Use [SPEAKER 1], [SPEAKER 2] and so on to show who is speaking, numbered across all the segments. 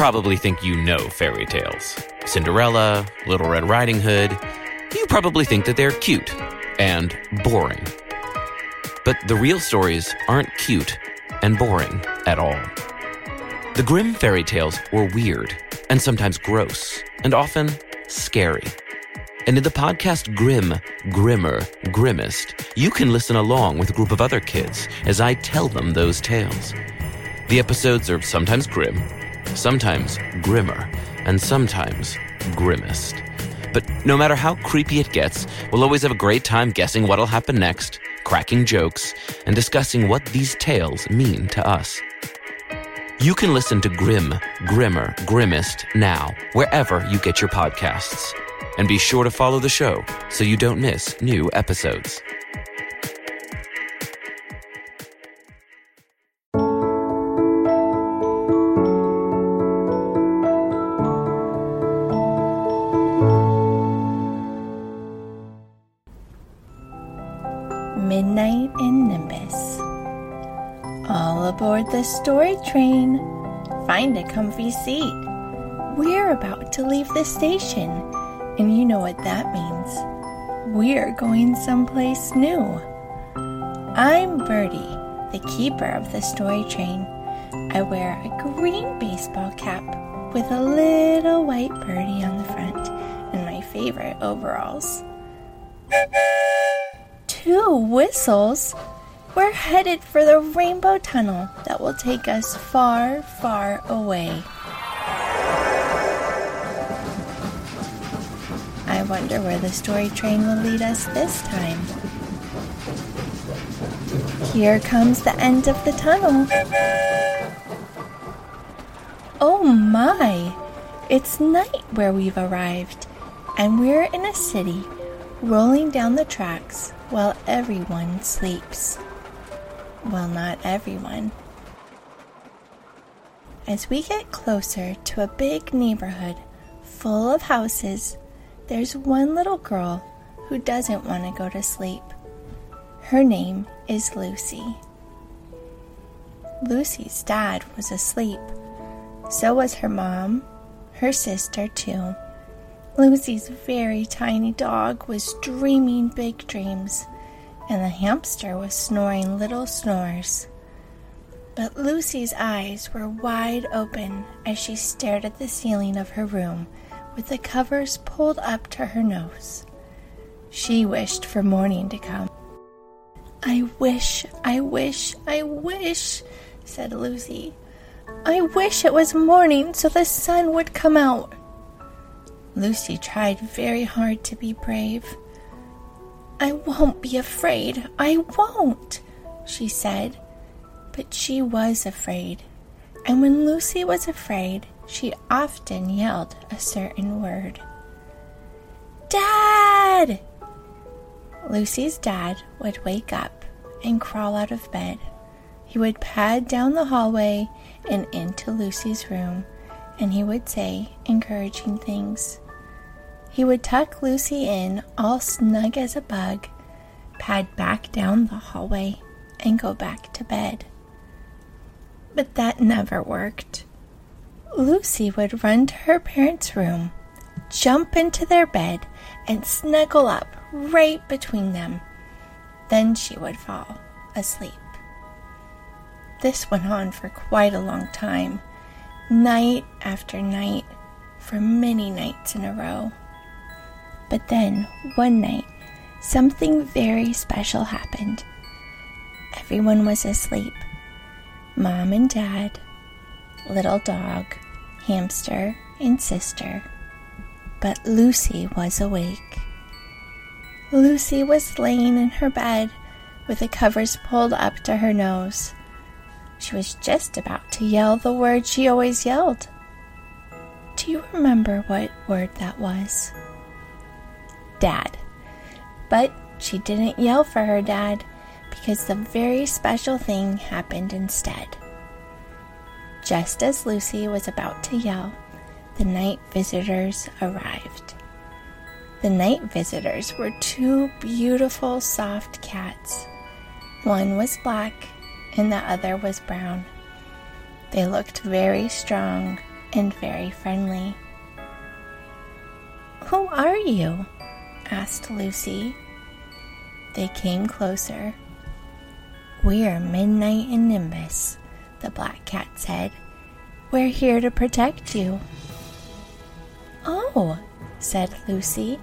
[SPEAKER 1] Probably think you know fairy tales Cinderella, Little Red Riding Hood. You probably think that they're cute and boring. But the real stories aren't cute and boring at all. The Grimm fairy tales were weird and sometimes gross and often scary. And in the podcast Grim, Grimmer, Grimmest, you can listen along with a group of other kids as I tell them those tales. The episodes are sometimes grim, sometimes grimmer, and sometimes grimmest. But no matter how creepy it gets, we'll always have a great time guessing what'll happen next, cracking jokes, and discussing what these tales mean to us. You can listen to Grimm, Grimmer, Grimmest now, wherever you get your podcasts. And be sure to follow the show so you don't miss new episodes.
[SPEAKER 2] Midnight and Nimbus. All aboard the story train. Find a comfy seat. We're about to leave the station, and you know what that means. We're going someplace new. I'm Birdie, the keeper of the story train. I wear a green baseball cap with a little white birdie on the front and my favorite overalls. Two whistles? We're headed for the rainbow tunnel that will take us far, far away. I wonder where the story train will lead us this time. Here comes the end of the tunnel. Oh my! It's night where we've arrived, and we're in a city rolling down the tracks while everyone sleeps. Well, not everyone. As we get closer to a big neighborhood full of houses, there's one little girl who doesn't want to go to sleep. Her name is Lucy. Lucy's dad was asleep. So was her mom, her sister, too. Lucy's very tiny dog was dreaming big dreams, and the hamster was snoring little snores. But Lucy's eyes were wide open as she stared at the ceiling of her room with the covers pulled up to her nose. She wished for morning to come. I wish, I wish, I wish, said Lucy. I wish it was morning so the sun would come out. Lucy tried very hard to be brave. I won't be afraid. I won't, she said. But she was afraid. And when Lucy was afraid, she often yelled a certain word Dad! Lucy's dad would wake up and crawl out of bed. He would pad down the hallway and into Lucy's room, and he would say encouraging things. He would tuck Lucy in, all snug as a bug, pad back down the hallway, and go back to bed. But that never worked. Lucy would run to her parents' room, jump into their bed, and snuggle up right between them. Then she would fall asleep. This went on for quite a long time, night after night, for many nights in a row. But then, one night, something very special happened. Everyone was asleep mom and dad, little dog, hamster, and sister. But Lucy was awake. Lucy was laying in her bed with the covers pulled up to her nose. She was just about to yell the word she always yelled. Do you remember what word that was? Dad. But she didn't yell for her dad because the very special thing happened instead. Just as Lucy was about to yell, the night visitors arrived. The night visitors were two beautiful, soft cats. One was black and the other was brown. They looked very strong and very friendly. Who are you? asked Lucy. They came closer. We're Midnight and Nimbus, the black cat said. We're here to protect you. Oh, said Lucy.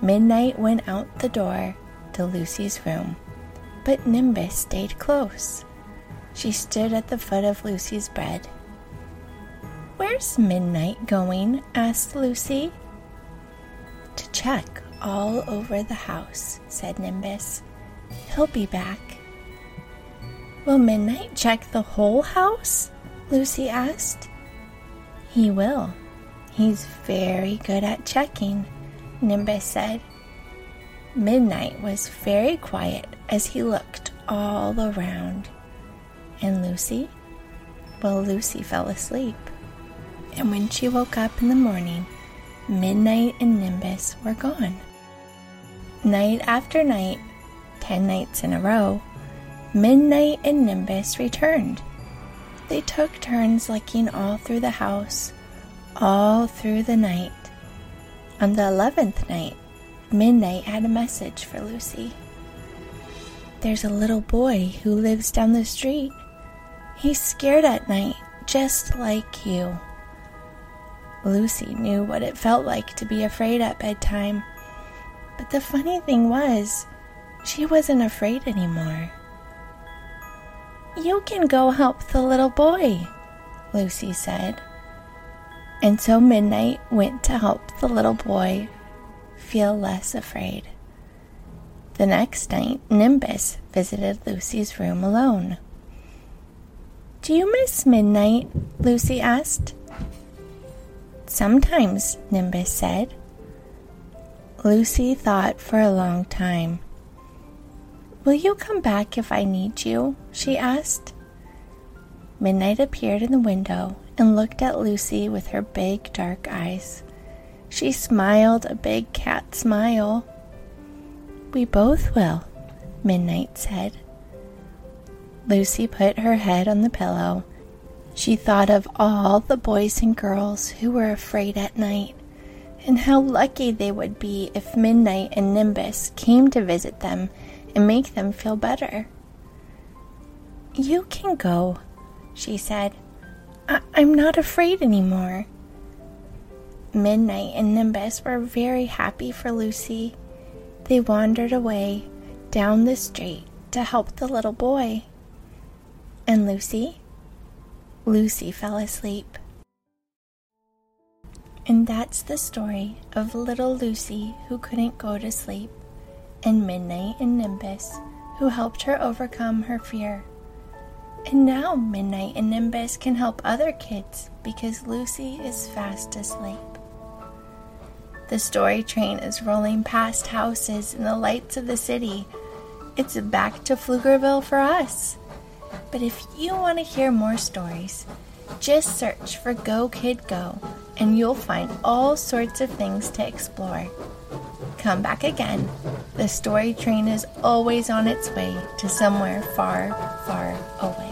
[SPEAKER 2] Midnight went out the door to Lucy's room, but Nimbus stayed close. She stood at the foot of Lucy's bed. Where's Midnight going? asked Lucy. To check all over the house, said Nimbus. He'll be back. Will Midnight check the whole house? Lucy asked. He will. He's very good at checking, Nimbus said. Midnight was very quiet as he looked all around. And Lucy? Well, Lucy fell asleep. And when she woke up in the morning, Midnight and Nimbus were gone. Night after night, ten nights in a row, Midnight and Nimbus returned. They took turns looking all through the house, all through the night. On the eleventh night, Midnight had a message for Lucy. There's a little boy who lives down the street. He's scared at night, just like you. Lucy knew what it felt like to be afraid at bedtime. But the funny thing was, she wasn't afraid anymore. You can go help the little boy, Lucy said. And so Midnight went to help the little boy feel less afraid. The next night, Nimbus visited Lucy's room alone. Do you miss midnight? Lucy asked. Sometimes, Nimbus said. Lucy thought for a long time. Will you come back if I need you? she asked. Midnight appeared in the window and looked at Lucy with her big dark eyes. She smiled a big cat smile. We both will, Midnight said. Lucy put her head on the pillow she thought of all the boys and girls who were afraid at night, and how lucky they would be if Midnight and Nimbus came to visit them and make them feel better. You can go, she said. I- I'm not afraid anymore. Midnight and Nimbus were very happy for Lucy. They wandered away down the street to help the little boy. And Lucy? Lucy fell asleep. And that's the story of little Lucy who couldn't go to sleep, and Midnight and Nimbus who helped her overcome her fear. And now Midnight and Nimbus can help other kids because Lucy is fast asleep. The story train is rolling past houses and the lights of the city. It's back to Pflugerville for us. But if you want to hear more stories, just search for Go Kid Go and you'll find all sorts of things to explore. Come back again. The story train is always on its way to somewhere far, far away.